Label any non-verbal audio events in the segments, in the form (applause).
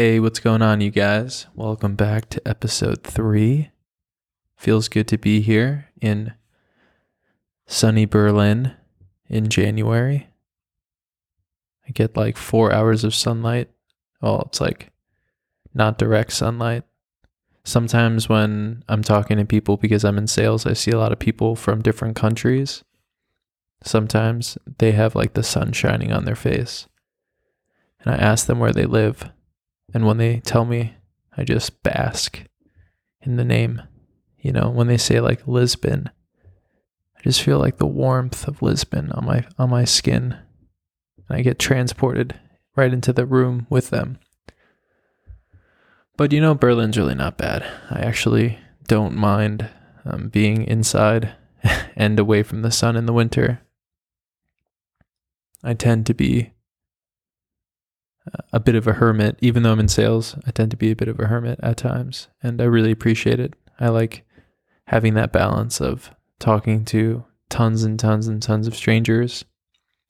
Hey, what's going on, you guys? Welcome back to episode three. Feels good to be here in sunny Berlin in January. I get like four hours of sunlight. Well, it's like not direct sunlight. Sometimes when I'm talking to people because I'm in sales, I see a lot of people from different countries. Sometimes they have like the sun shining on their face. And I ask them where they live and when they tell me, I just bask in the name. You know, when they say like Lisbon, I just feel like the warmth of Lisbon on my on my skin. And I get transported right into the room with them. But you know, Berlin's really not bad. I actually don't mind um, being inside (laughs) and away from the sun in the winter. I tend to be a bit of a hermit. Even though I'm in sales, I tend to be a bit of a hermit at times, and I really appreciate it. I like having that balance of talking to tons and tons and tons of strangers,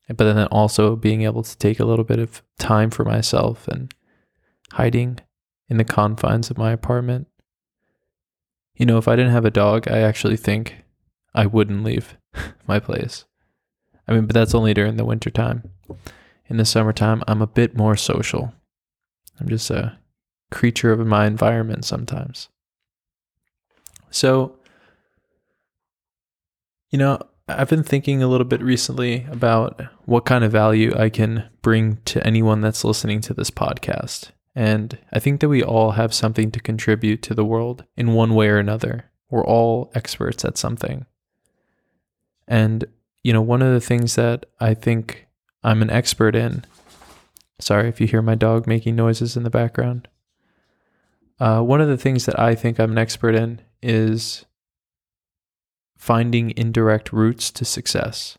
but then also being able to take a little bit of time for myself and hiding in the confines of my apartment. You know, if I didn't have a dog, I actually think I wouldn't leave (laughs) my place. I mean, but that's only during the winter time in the summertime, I'm a bit more social. I'm just a creature of my environment sometimes. So, you know, I've been thinking a little bit recently about what kind of value I can bring to anyone that's listening to this podcast. And I think that we all have something to contribute to the world in one way or another. We're all experts at something. And, you know, one of the things that I think I'm an expert in. Sorry if you hear my dog making noises in the background. Uh, one of the things that I think I'm an expert in is finding indirect routes to success.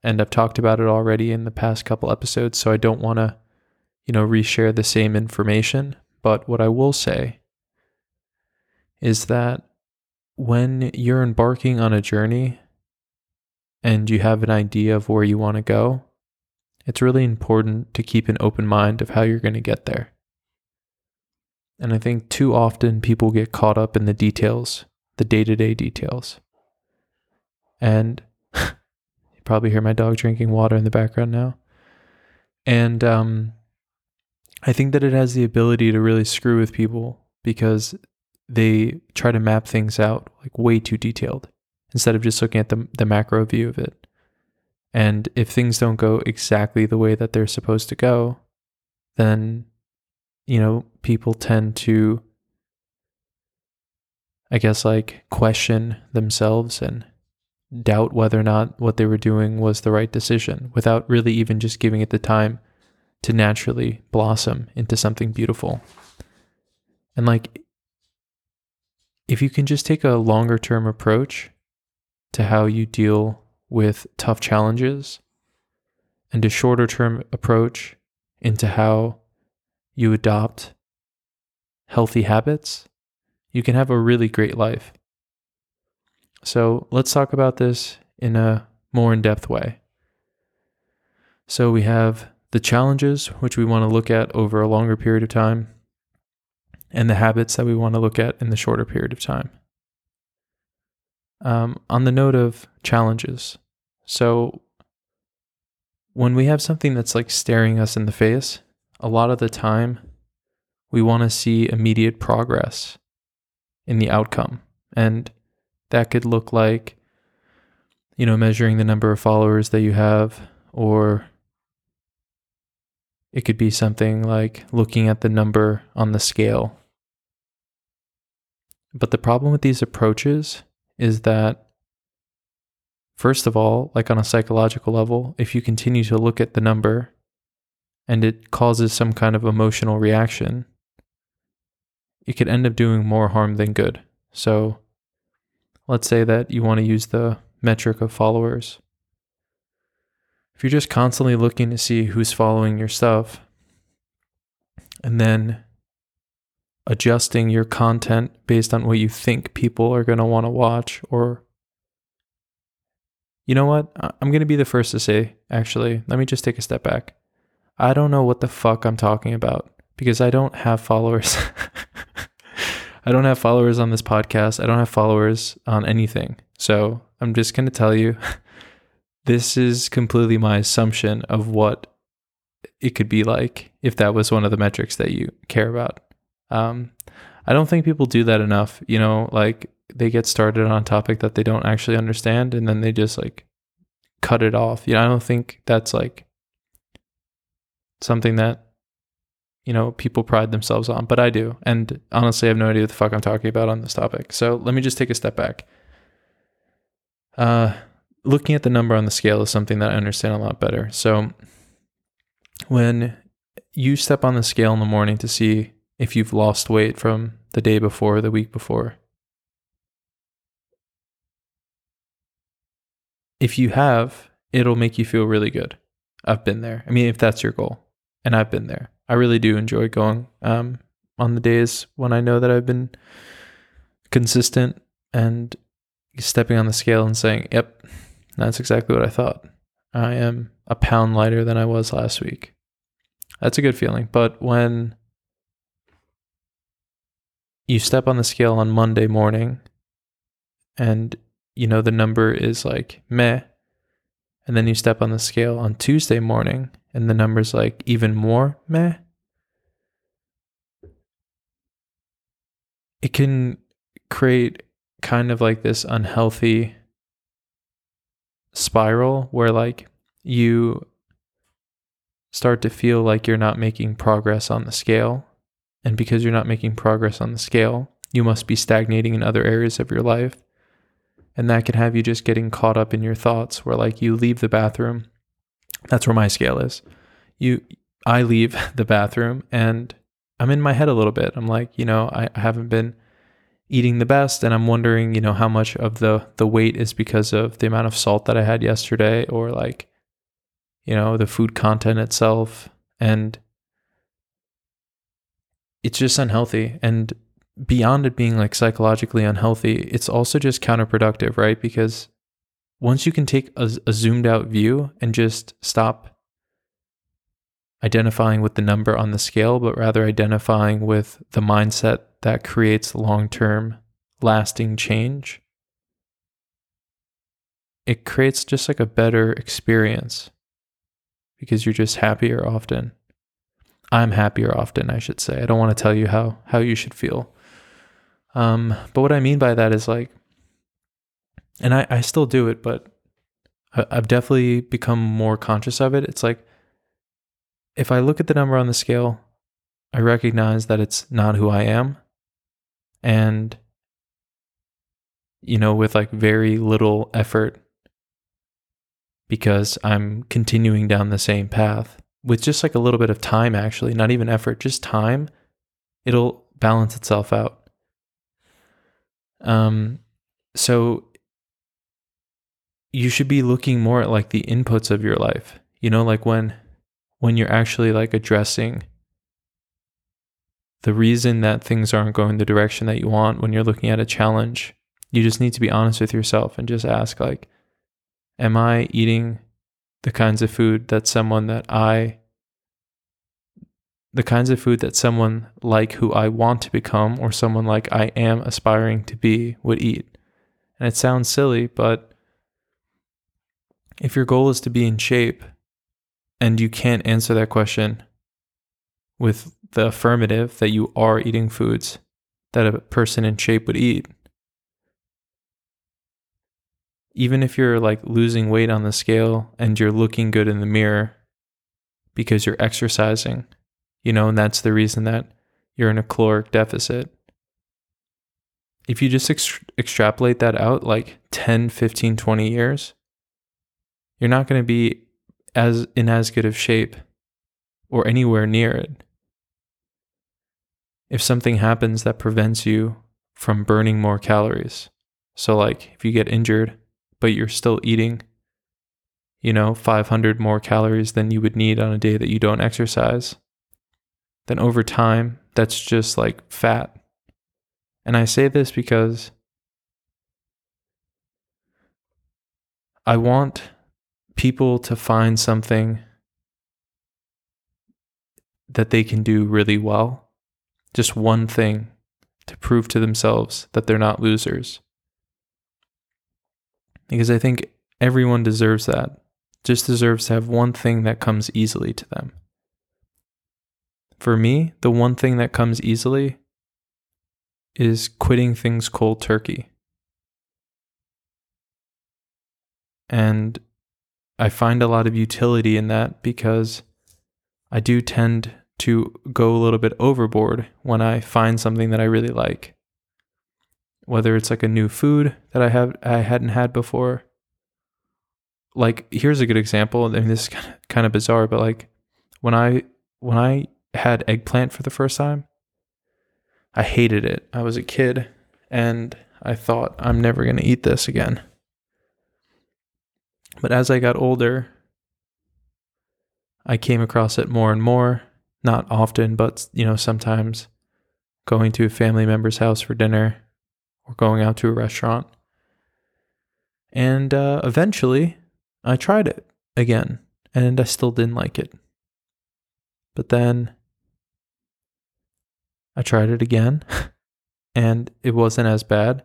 And I've talked about it already in the past couple episodes, so I don't want to, you know, reshare the same information. But what I will say is that when you're embarking on a journey and you have an idea of where you want to go, it's really important to keep an open mind of how you're going to get there. And I think too often people get caught up in the details, the day to day details. And (laughs) you probably hear my dog drinking water in the background now. And um, I think that it has the ability to really screw with people because they try to map things out like way too detailed instead of just looking at the, the macro view of it. And if things don't go exactly the way that they're supposed to go, then, you know, people tend to, I guess, like question themselves and doubt whether or not what they were doing was the right decision without really even just giving it the time to naturally blossom into something beautiful. And like, if you can just take a longer term approach to how you deal with tough challenges and a shorter term approach into how you adopt healthy habits, you can have a really great life. So let's talk about this in a more in depth way. So we have the challenges, which we want to look at over a longer period of time, and the habits that we want to look at in the shorter period of time. Um, on the note of challenges, so when we have something that's like staring us in the face, a lot of the time we want to see immediate progress in the outcome. And that could look like, you know, measuring the number of followers that you have, or it could be something like looking at the number on the scale. But the problem with these approaches is that First of all, like on a psychological level, if you continue to look at the number and it causes some kind of emotional reaction, it could end up doing more harm than good. So, let's say that you want to use the metric of followers. If you're just constantly looking to see who's following your stuff and then adjusting your content based on what you think people are going to want to watch or you know what? I'm going to be the first to say, actually, let me just take a step back. I don't know what the fuck I'm talking about because I don't have followers. (laughs) I don't have followers on this podcast. I don't have followers on anything. So I'm just going to tell you (laughs) this is completely my assumption of what it could be like if that was one of the metrics that you care about. Um, I don't think people do that enough. You know, like they get started on a topic that they don't actually understand and then they just like cut it off. You know, I don't think that's like something that you know people pride themselves on, but I do. And honestly, I have no idea what the fuck I'm talking about on this topic. So let me just take a step back. Uh, looking at the number on the scale is something that I understand a lot better. So when you step on the scale in the morning to see if you've lost weight from the day before, the week before, if you have, it'll make you feel really good. I've been there. I mean, if that's your goal, and I've been there. I really do enjoy going um, on the days when I know that I've been consistent and stepping on the scale and saying, "Yep, that's exactly what I thought. I am a pound lighter than I was last week." That's a good feeling. But when you step on the scale on Monday morning and you know the number is like meh and then you step on the scale on Tuesday morning and the number's like even more? Meh. It can create kind of like this unhealthy spiral where like you start to feel like you're not making progress on the scale. And because you're not making progress on the scale you must be stagnating in other areas of your life. And that can have you just getting caught up in your thoughts where like you leave the bathroom. That's where my scale is. You I leave (laughs) the bathroom and I'm in my head a little bit. I'm like, you know, I, I haven't been eating the best and I'm wondering, you know, how much of the the weight is because of the amount of salt that I had yesterday or like you know, the food content itself and it's just unhealthy and beyond it being like psychologically unhealthy, it's also just counterproductive, right? Because once you can take a, a, zoomed out view and just stop identifying with the number on the scale, but rather identifying with the mindset that creates long term, lasting change, it creates just like a better experience because you're just happier often. I'm happier often, I should say. I don't want to tell you how how you should feel. Um, but what I mean by that is like, and I, I still do it, but I, I've definitely become more conscious of it. It's like, if I look at the number on the scale, I recognize that it's not who I am. And, you know, with like very little effort, because I'm continuing down the same path with just like a little bit of time, actually, not even effort, just time, it'll balance itself out. Um, so you should be looking more at like the inputs of your life. You know, like when when you're actually like addressing the reason that things aren't going the direction that you want when you're looking at a challenge, you just need to be honest with yourself and just ask like am I eating the kinds of food that someone that I the kinds of food that someone like who I want to become or someone like I am aspiring to be would eat. And it sounds silly, but if your goal is to be in shape and you can't answer that question with the affirmative that you are eating foods that a person in shape would eat, even if you're like losing weight on the scale and you're looking good in the mirror because you're exercising you know, and that's the reason that you're in a caloric deficit. If you just ex- extrapolate that out like 10, 15, 20 years, you're not going to be as in as good of shape or anywhere near it. If something happens that prevents you from burning more calories, So, like, if you get injured, but you're still eating, you know, 500 more calories than you would need on a day that you don't exercise, then over time, that's just like fat. And I say this because I want people to find something that they can do really well, just one thing to prove to themselves that they're not losers. Because I think everyone deserves that, just deserves to have one thing that comes easily to them. For me, the one thing that comes easily is quitting things cold turkey. And I find a lot of utility in that because I do tend to go a little bit overboard when I find something that I really like. Whether it's like a new food that I have I hadn't had before. Like here's a good example. I mean this is kind of bizarre, but like when I when I had eggplant for the first time, I hated it. I was a kid and I thought I'm never going to eat this again. But as I got older, I came across it more and more not often, but you know, sometimes going to a family member's house for dinner or going out to a restaurant. And uh, eventually, I tried it again, and I still didn't like it. But then I tried it again, (laughs) and it wasn't as bad.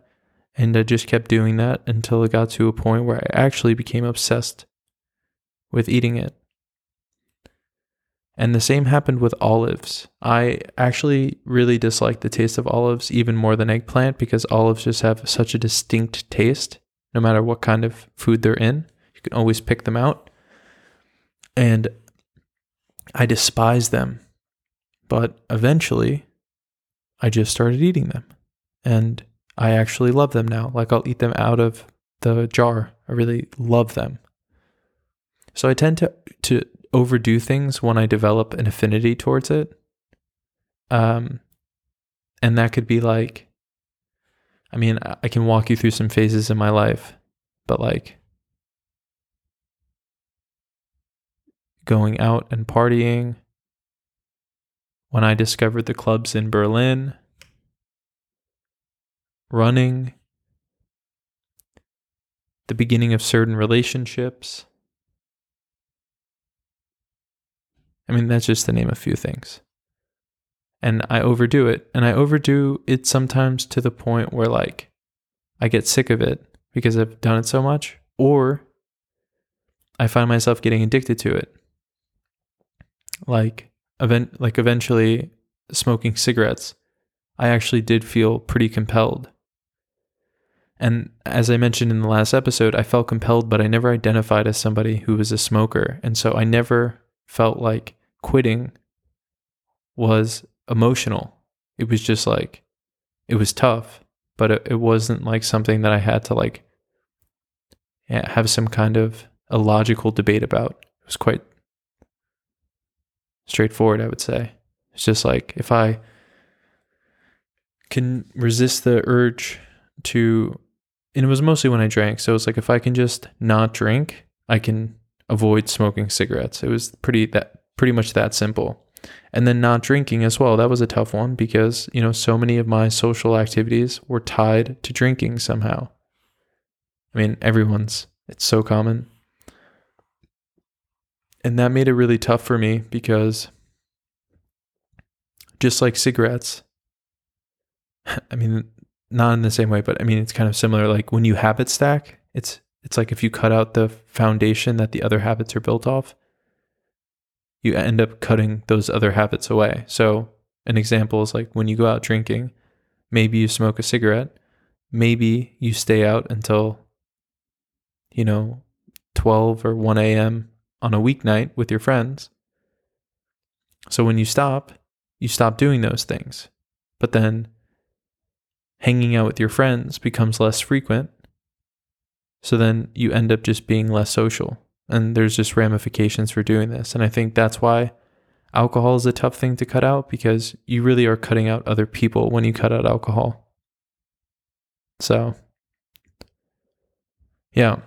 And I just kept doing that until it got to a point where I actually became obsessed with eating it. And the same happened with olives. I actually really dislike the taste of olives even more than eggplant because olives just have such a distinct taste no matter what kind of food they're in. You can always pick them out. And I despise them. But eventually, I just started eating them. And I actually love them now. Like I'll eat them out of the jar. I really love them. So I tend to to overdo things when I develop an affinity towards it. Um, and that could be like, I mean, I can walk you through some phases in my life, but like going out and partying, when I discovered the clubs in Berlin, running, the beginning of certain relationships I mean, that's just to name a few things. And I overdo it. And I overdo it sometimes to the point where, like, I get sick of it because I've done it so much, or I find myself getting addicted to it. Like, event, like eventually smoking cigarettes, I actually did feel pretty compelled. And as I mentioned in the last episode, I felt compelled, but I never identified as somebody who was a smoker. And so I never felt like quitting was emotional. It was just like, it was tough, but it, it wasn't like something that I had to like have some kind of a logical debate about. It was quite straightforward, I would say. It's just like if I can resist the urge to, and it was mostly when I drank. So it's like if I can just not drink, I can avoid smoking cigarettes. It was pretty that pretty much that simple. And then not drinking as well. That was a tough one because, you know, so many of my social activities were tied to drinking somehow. I mean, everyone's, it's so common. And that made it really tough for me because just like cigarettes, (laughs) I mean, not in the same way, but I mean, it's kind of similar. Like when you habit stack, it's, it's like if you cut out the foundation that the other habits are built off, you end up cutting those other habits away. So, an example is like when you go out drinking, maybe you smoke a cigarette, maybe you stay out until, you know, 12 or 1 a.m. on a weeknight with your friends. So, when you stop, you stop doing those things. But then hanging out with your friends becomes less frequent. So then you end up just being less social. And there's just ramifications for doing this. And I think that's why alcohol is a tough thing to cut out because you really are cutting out other people when you cut out alcohol. So yeah,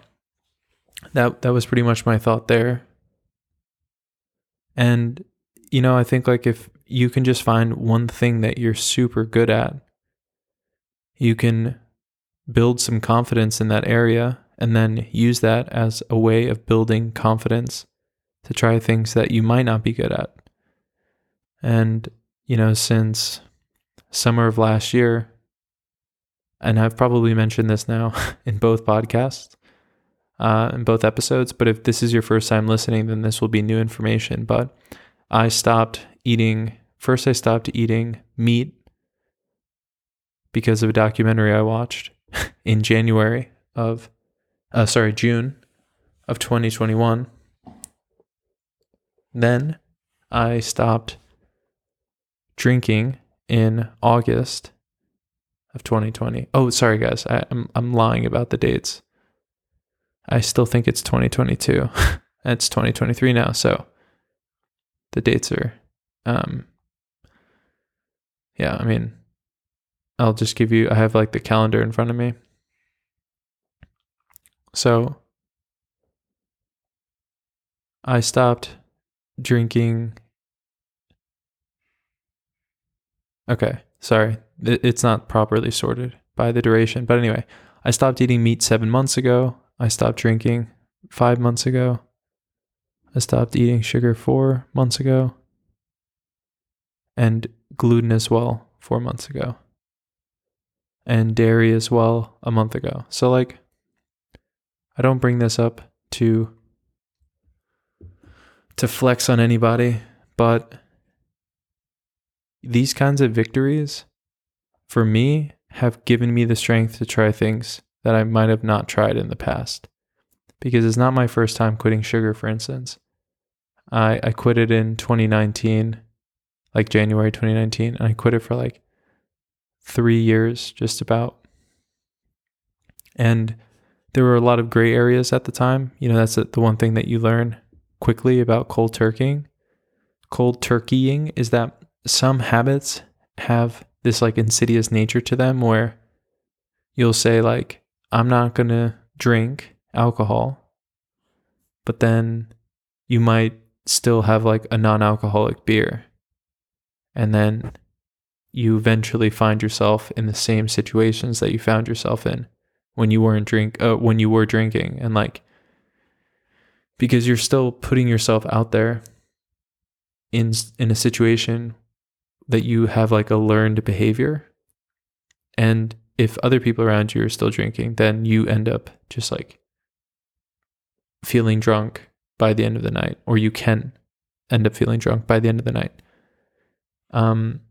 that that was pretty much my thought there. And you know, I think like if you can just find one thing that you're super good at, you can build some confidence in that area and then use that as a way of building confidence to try things that you might not be good at. And, you know, since summer of last year, and I've probably mentioned this now (laughs) in both podcasts, uh, in both episodes, but if this is your first time listening, then this will be new information. But I stopped eating, first, I stopped eating meat because of a documentary I watched (laughs) in January of, uh, sorry, June of 2021. Then I stopped drinking in August of 2020. Oh, sorry guys, I, I'm I'm lying about the dates. I still think it's 2022. (laughs) it's 2023 now, so the dates are um yeah, I mean I'll just give you I have like the calendar in front of me. So I stopped drinking Okay, sorry. It's not properly sorted by the duration. But anyway, I stopped eating meat 7 months ago. I stopped drinking 5 months ago. I stopped eating sugar 4 months ago. And gluten as well 4 months ago. And dairy as well a month ago. So like I don't bring this up to to flex on anybody, but these kinds of victories for me have given me the strength to try things that I might have not tried in the past. Because it's not my first time quitting sugar, for instance. I, I quit it in 2019, like January 2019, and I quit it for like three years, just about. And there were a lot of gray areas at the time. You know, that's the one thing that you learn quickly about cold turkeying. Cold turkeying is that some habits have this like insidious nature to them where you'll say like I'm not going to drink alcohol but then you might still have like a non-alcoholic beer and then you eventually find yourself in the same situations that you found yourself in when you weren't drink uh, when you were drinking and like because you're still putting yourself out there in in a situation that you have like a learned behavior. And if other people around you are still drinking, then you end up just like feeling drunk by the end of the night, or you can end up feeling drunk by the end of the night. Um,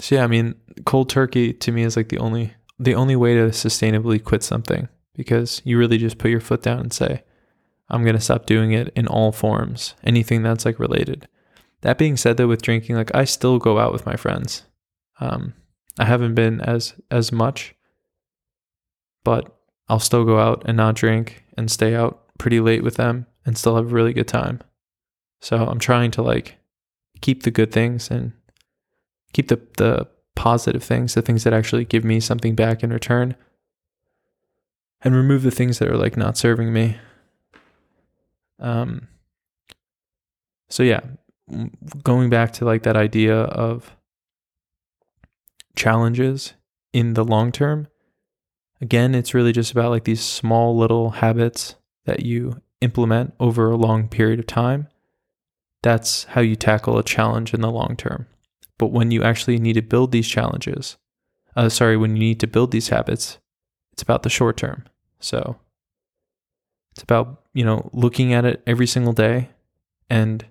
so yeah, I mean, cold turkey to me is like the only the only way to sustainably quit something because you really just put your foot down and say, I'm gonna stop doing it in all forms, anything that's like related. That being said, though, with drinking, like I still go out with my friends. Um, I haven't been as as much, but I'll still go out and not drink and stay out pretty late with them and still have a really good time. So I'm trying to like keep the good things and keep the the positive things, the things that actually give me something back in return, and remove the things that are like not serving me. Um. So yeah, going back to like that idea of challenges in the long term, again, it's really just about like these small little habits that you implement over a long period of time. That's how you tackle a challenge in the long term. But when you actually need to build these challenges, uh, sorry, when you need to build these habits, it's about the short term. So it's about, you know, looking at it every single day and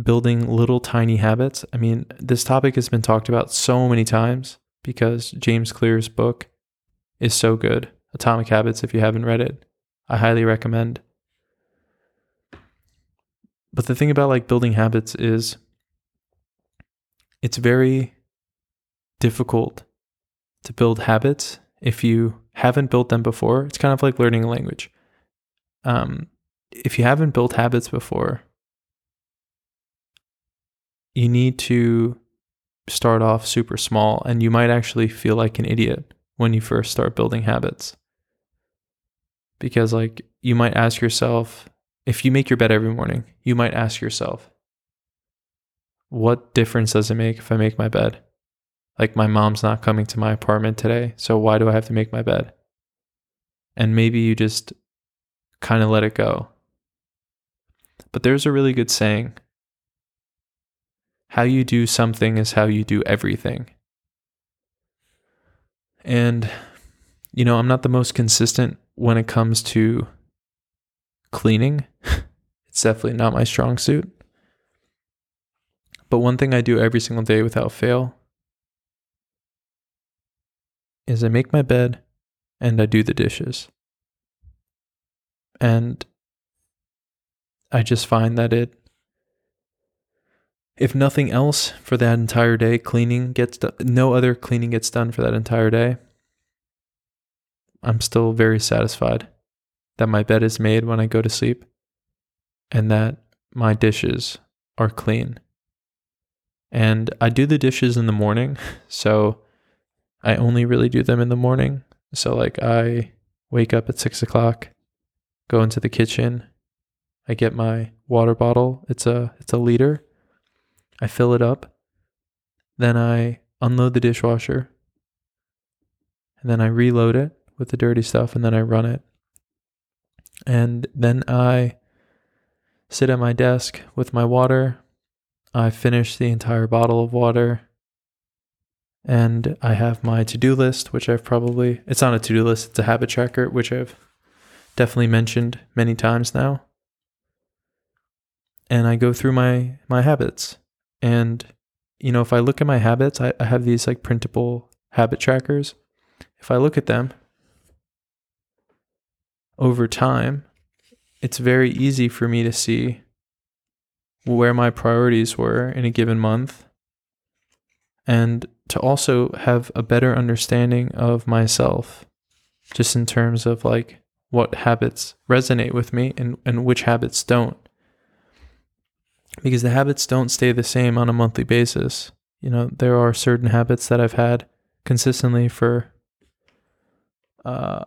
building little tiny habits. I mean, this topic has been talked about so many times because James Clear's book is so good. Atomic Habits, if you haven't read it, I highly recommend. But the thing about like building habits is it's very difficult to build habits if you haven't built them before. It's kind of like learning a language. Um, if you haven't built habits before, you need to start off super small and you might actually feel like an idiot when you first start building habits. Because, like, you might ask yourself, if you make your bed every morning, you might ask yourself, what difference does it make if I make my bed? Like, my mom's not coming to my apartment today, so why do I have to make my bed? And maybe you just kind of let it go. But there's a really good saying how you do something is how you do everything. And, you know, I'm not the most consistent when it comes to cleaning. (laughs) it's definitely not my strong suit. But one thing I do every single day without fail is I make my bed and I do the dishes. And I just find that it if nothing else for that entire day cleaning gets done no other cleaning gets done for that entire day i'm still very satisfied that my bed is made when i go to sleep and that my dishes are clean and i do the dishes in the morning so i only really do them in the morning so like i wake up at six o'clock go into the kitchen i get my water bottle it's a it's a liter I fill it up. Then I unload the dishwasher. And then I reload it with the dirty stuff and then I run it. And then I sit at my desk with my water. I finish the entire bottle of water. And I have my to do list, which I've probably, it's not a to do list, it's a habit tracker, which I've definitely mentioned many times now. And I go through my, my habits. And, you know, if I look at my habits, I, I have these like printable habit trackers. If I look at them over time, it's very easy for me to see where my priorities were in a given month and to also have a better understanding of myself just in terms of like what habits resonate with me and, and which habits don't because the habits don't stay the same on a monthly basis. You know, there are certain habits that I've had consistently for uh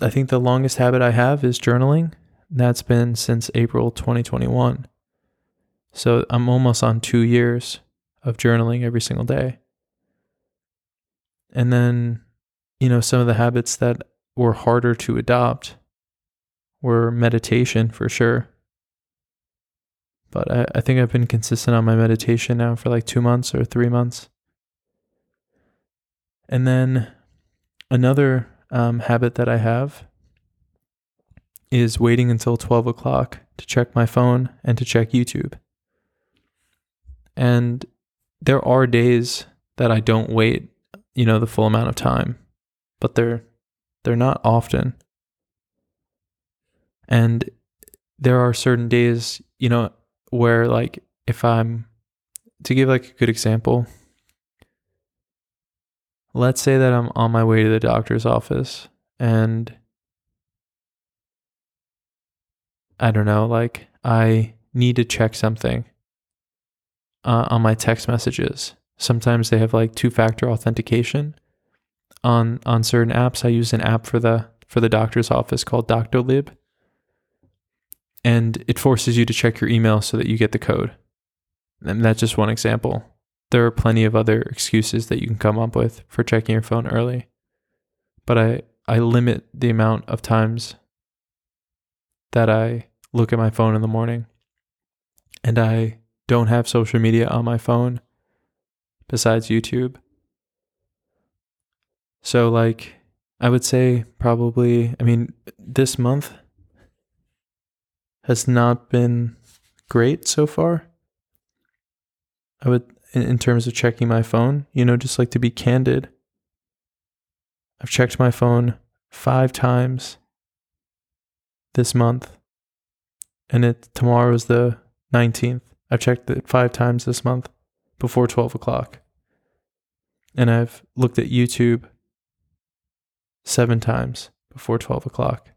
I think the longest habit I have is journaling. That's been since April 2021. So I'm almost on 2 years of journaling every single day. And then, you know, some of the habits that were harder to adopt were meditation for sure. But I, I think I've been consistent on my meditation now for like two months or three months. And then another um, habit that I have is waiting until 12 o'clock to check my phone and to check YouTube. And there are days that I don't wait, you know, the full amount of time, but they're they're not often. And there are certain days, you know, where like if I'm to give like a good example, let's say that I'm on my way to the doctor's office and I don't know, like I need to check something uh, on my text messages. Sometimes they have like two-factor authentication on on certain apps. I use an app for the for the doctor's office called Doctolib and it forces you to check your email so that you get the code. And that's just one example. There are plenty of other excuses that you can come up with for checking your phone early. But I, I limit the amount of times that I look at my phone in the morning. And I don't have social media on my phone besides YouTube. So, like, I would say probably, I mean, this month has not been great so far. I would, in terms of checking my phone, you know, just like to be candid. I've checked my phone five times this month, and it tomorrow is the 19th. I've checked it five times this month before 12 o'clock. And I've looked at YouTube seven times before 12 o'clock.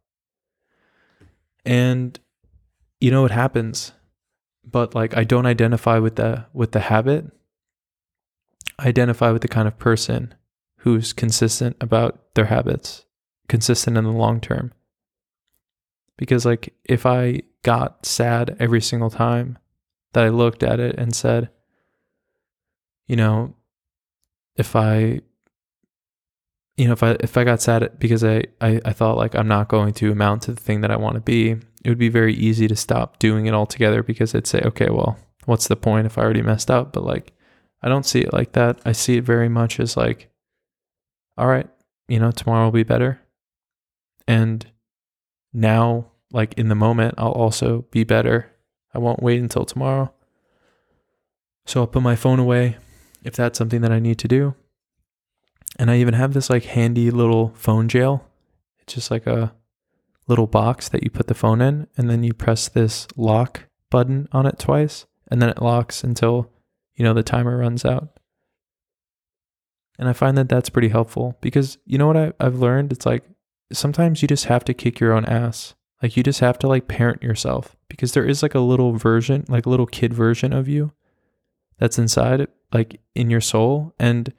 And you know it happens but like i don't identify with the with the habit i identify with the kind of person who's consistent about their habits, consistent in the long term. Because, like, if I got sad every single time that I looked at it and said, you know, if I, you know, if I if I got sad because I, I I thought like I'm not going to amount to the thing that I want to be, it would be very easy to stop doing it altogether because I'd say, okay, well, what's the point if I already messed up? But like, I don't see it like that. I see it very much as like, all right, you know, tomorrow will be better. And now, like in the moment, I'll also be better. I won't wait until tomorrow. So I'll put my phone away if that's something that I need to do. And I even have this like handy little phone jail. It's just like a little box that you put the phone in, and then you press this lock button on it twice, and then it locks until, you know, the timer runs out. And I find that that's pretty helpful because you know what I, I've learned? It's like sometimes you just have to kick your own ass. Like you just have to like parent yourself because there is like a little version, like a little kid version of you that's inside, like in your soul. And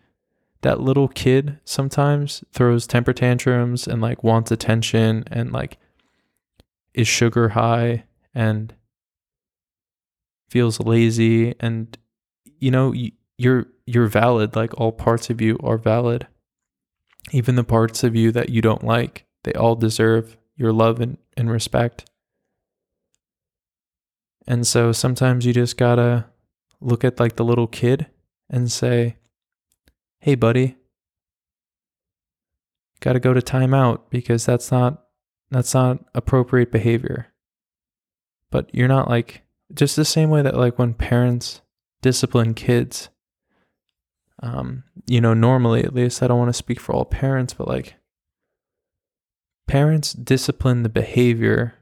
that little kid sometimes throws temper tantrums and like wants attention and like is sugar high and feels lazy. And you know you're you're valid. Like all parts of you are valid. Even the parts of you that you don't like they all deserve your love and, and respect and so sometimes you just gotta look at like the little kid and say, hey, buddy, got to go to timeout because that's not that's not appropriate behavior. But you're not like just the same way that like when parents discipline kids um you know normally at least I don't want to speak for all parents but like parents discipline the behavior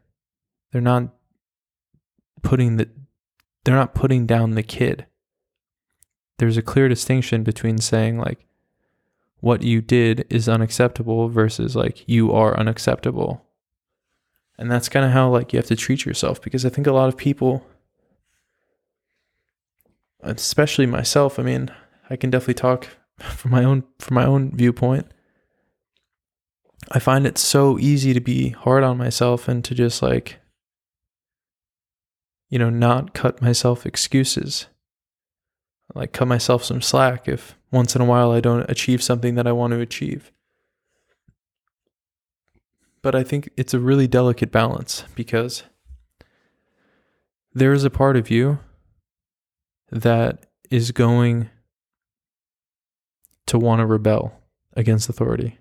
they're not putting the they're not putting down the kid. There's a clear distinction between saying like what you did is unacceptable versus like you are unacceptable. And that's kind of how like you have to treat yourself because I think a lot of people especially myself, I mean, I can definitely talk (laughs) from my own from my own viewpoint. I find it so easy to be hard on myself and to just like you know, not cut myself excuses. Like cut myself some slack if once in a while I don't achieve something that I want to achieve. But I think it's a really delicate balance because there is a part of you that is going to want to rebel against authority.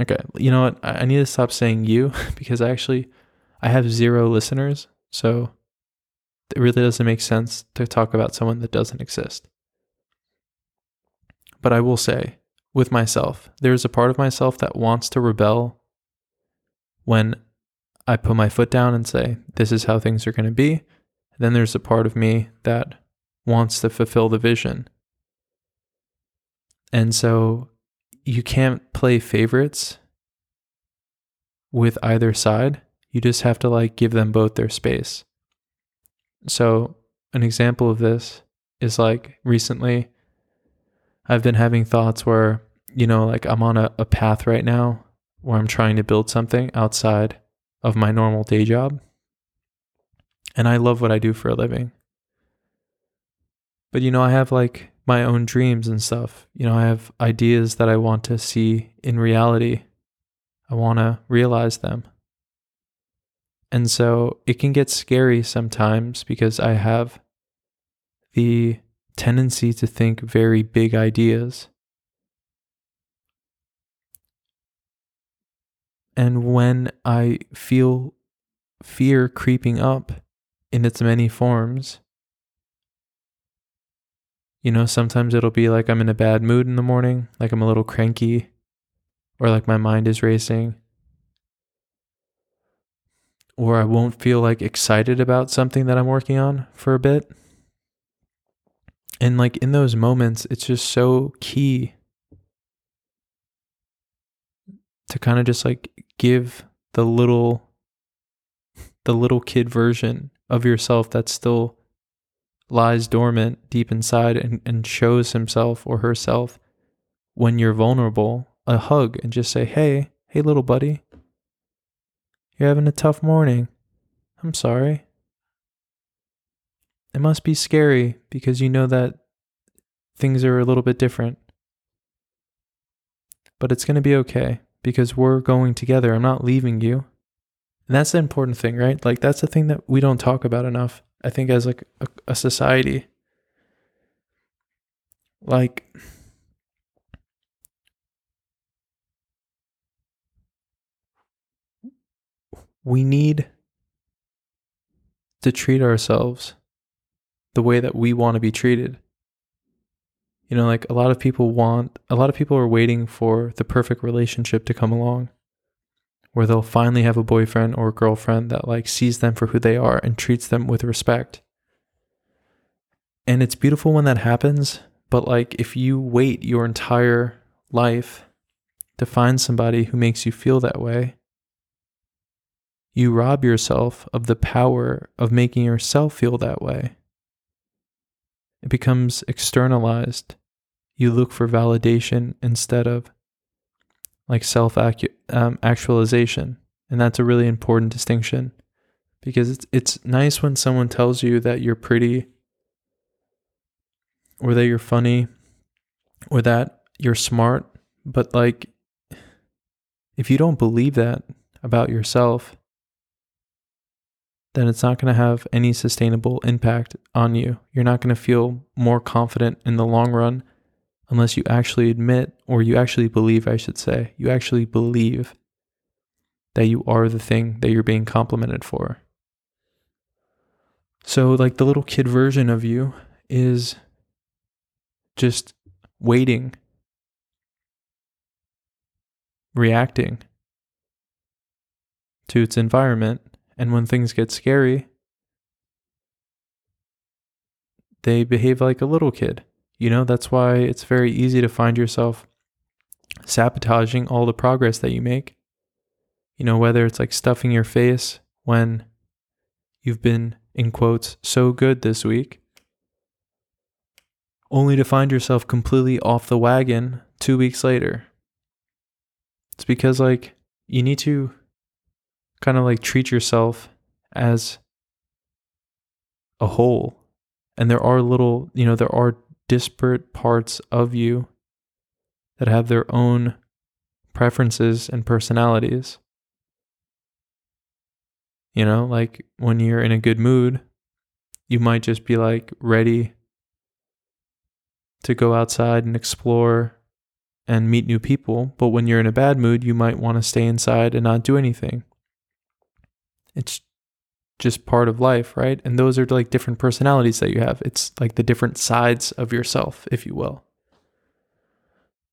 Okay, you know what? I need to stop saying you (laughs) because I actually I have zero listeners, so it really doesn't make sense to talk about someone that doesn't exist. But I will say, with myself, there's a part of myself that wants to rebel when I put my foot down and say, this is how things are going to be. Then there's a part of me that wants to fulfill the vision. And so you can't play favorites with either side. You just have to like give them both their space. So, an example of this is like recently I've been having thoughts where, you know, like I'm on a, a path right now where I'm trying to build something outside of my normal day job. And I love what I do for a living. But, you know, I have like my own dreams and stuff. You know, I have ideas that I want to see in reality. I want to realize them. And so it can get scary sometimes because I have the tendency to think very big ideas. And when I feel fear creeping up in its many forms, you know, sometimes it'll be like I'm in a bad mood in the morning, like I'm a little cranky, or like my mind is racing or I won't feel like excited about something that I'm working on for a bit. And like in those moments, it's just so key to kind of just like give the little the little kid version of yourself that still lies dormant deep inside and, and shows himself or herself when you're vulnerable, a hug and just say, Hey, hey, little buddy, you're having a tough morning. I'm sorry. It must be scary because you know that things are a little bit different. But it's going to be okay because we're going together. I'm not leaving you. And that's the important thing, right? Like, that's the thing that we don't talk about enough, I think, as like a, a society. Like, we need to treat ourselves the way that we want to be treated. You know, like a lot of people want, a lot of people are waiting for the perfect relationship to come along where they'll finally have a boyfriend or a girlfriend that like sees them for who they are and treats them with respect. And it's beautiful when that happens, but like if you wait your entire life to find somebody who makes you feel that way, you rob yourself of the power of making yourself feel that way. It becomes externalized. You look for validation instead of like self um, actualization. And that's a really important distinction because it's, it's nice when someone tells you that you're pretty or that you're funny or that you're smart. But like, if you don't believe that about yourself, then it's not going to have any sustainable impact on you. You're not going to feel more confident in the long run unless you actually admit, or you actually believe, I should say, you actually believe that you are the thing that you're being complimented for. So, like the little kid version of you is just waiting, reacting to its environment and when things get scary, they behave like a little kid. You know, that's why it's very easy to find yourself sabotaging all the progress that you make. You know, whether it's like stuffing your face when you've been, in quotes, so good this week, only to find yourself completely off the wagon two weeks later. It's because, like, you need to kind of like treat yourself as a whole. And there are little, you know, there are disparate parts of you that have their own preferences and personalities. You know, like when you're in a good mood, you might just be like ready to go outside and explore and meet new people. But when you're in a bad mood, you might want to stay inside and not do anything. It's just part of life, right? And those are like different personalities that you have. It's like the different sides of yourself, if you will.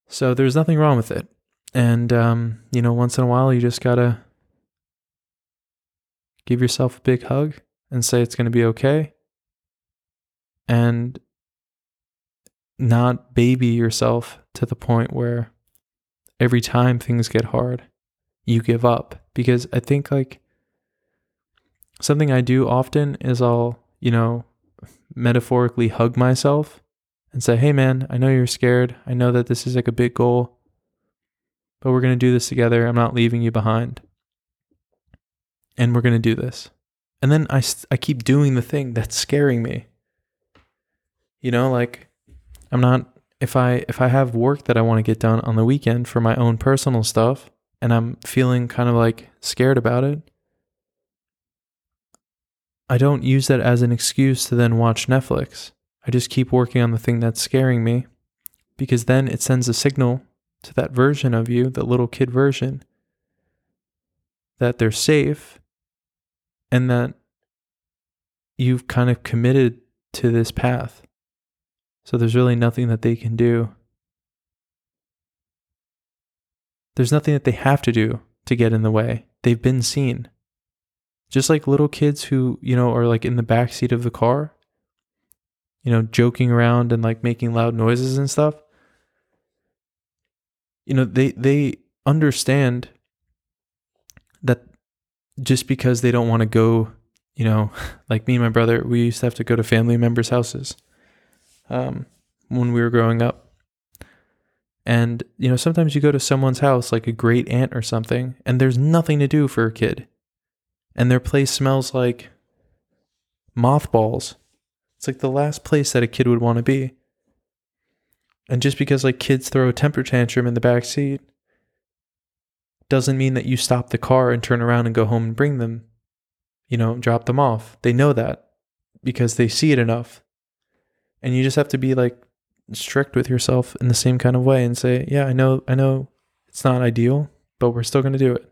So there's nothing wrong with it. And, um, you know, once in a while, you just got to give yourself a big hug and say it's to be okay. And not baby yourself to the point where every time things get hard, you give up. Because I think, like, something I do often is I'll, you know, metaphorically hug myself and say, hey, man, I know you're scared. I know that this is like a big goal, but we're going to do this together. I'm not leaving you behind. And we're going to do this. And then I, I keep doing the thing that's scaring me. You know, like I'm not if I if I have work that I want to get done on the weekend for my own personal stuff and I'm feeling kind of like scared about it, I don't use that as an excuse to then watch Netflix. I just keep working on the thing that's scaring me because then it sends a signal to that version of you, the little kid version, that they're safe and that you've kind of committed to this path. So there's really nothing that they can do. There's nothing that they have to do to get in the way. They've been seen just like little kids who, you know, are like in the back seat of the car, you know, joking around and like making loud noises and stuff. You know, they they understand that just because they don't want to go, you know, (laughs) like me and my brother, we used to have to go to family members' houses um, when we were growing up. And, you know, sometimes you go to someone's house, like a great aunt or something, and there's nothing to do for a kid. And their place smells like mothballs. It's like the last place that a kid would want to be. And just because like kids throw a temper tantrum in the back seat doesn't mean that you stop the car and turn around and go home and bring them, you know, drop them off. They know that because they see it enough. And you just have to be like strict with yourself in the same kind of way and say, "Yeah, I know I know it's not ideal, but we're still going to do it."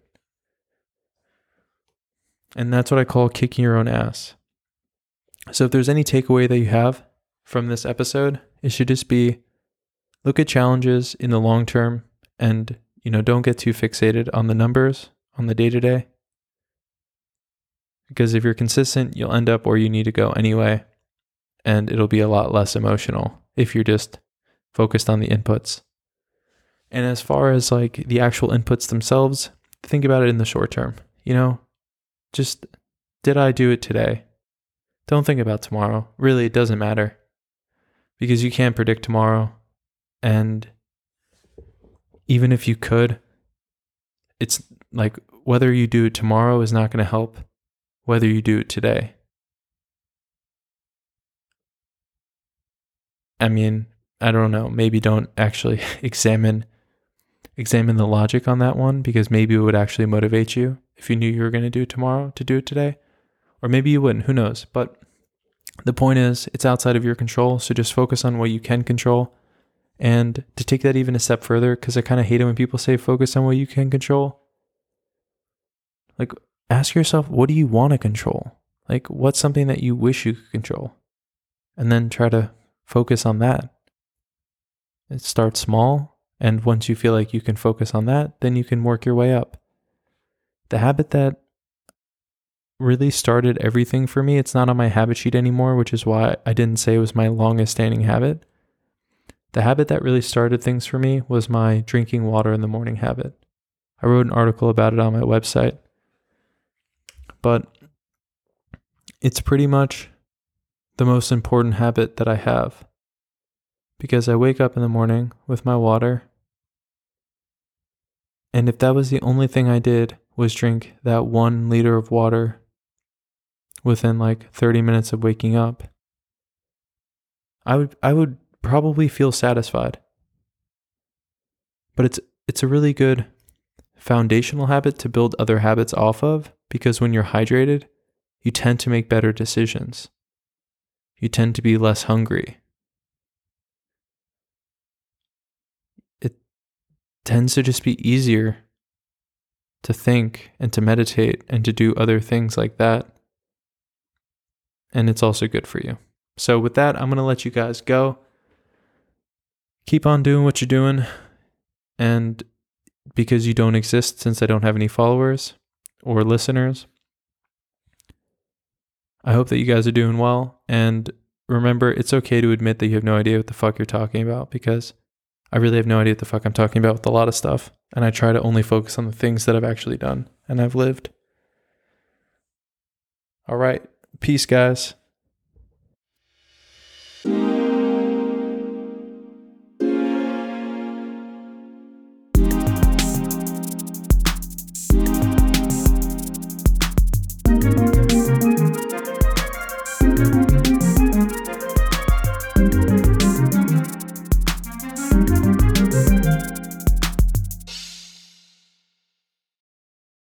And that's what I call kicking your own ass. So if there's any takeaway that you have from this episode, it should just be look at challenges in the long term and, you know, don't get too fixated on the numbers on the day to day. Because if you're consistent, you'll end up where you need to go anyway, and it'll be a lot less emotional if you're just focused on the inputs. And as far as like the actual inputs themselves, think about it in the short term. You know, just did I do it today? Don't think about tomorrow. Really, it doesn't matter because you can't predict tomorrow. And even if you could, it's like whether you do it tomorrow is not going to help whether you do it today. I mean, I don't know. Maybe don't actually (laughs) examine examine the logic on that one because maybe it would actually motivate you if you knew you were going to do it tomorrow to do it today. Or maybe you wouldn't, who knows? But the point is, it's outside of your control. So just focus on what you can control. And to take that even a step further, because I kind of hate it when people say focus on what you can control. Like, ask yourself, what do you want to control? Like, what's something that you wish you could control? And then try to focus on that. It starts small. And once you feel like you can focus on that, then you can work your way up. The habit that really started everything for me. It's not on my habit sheet anymore, which is why I didn't say it was my longest standing habit. The habit that really started things for me was my drinking water in the morning habit. I wrote an article about it on my website. But it's pretty much the most important habit that I have because I wake up in the morning with my water. And if that was the only thing I did was drink that one liter of water within like 30 minutes of waking up, I would I would probably feel satisfied. But it's it's a really good foundational habit to build other habits off of because when you're hydrated, you tend to make better decisions. You tend to be less hungry. Tends to just be easier to think and to meditate and to do other things like that and it's also good for you. So, with that, I'm going to let you guys go. Keep on doing what you're doing. And because you don't exist, since I don't have any followers or listeners, I hope that you guys are doing well. And remember, it's okay to admit that you have no idea what the fuck you're talking about because I really have no idea what the fuck I'm talking about with a lot of stuff. And I try to only focus on the things that I've actually done and I've lived. All right. Peace, guys.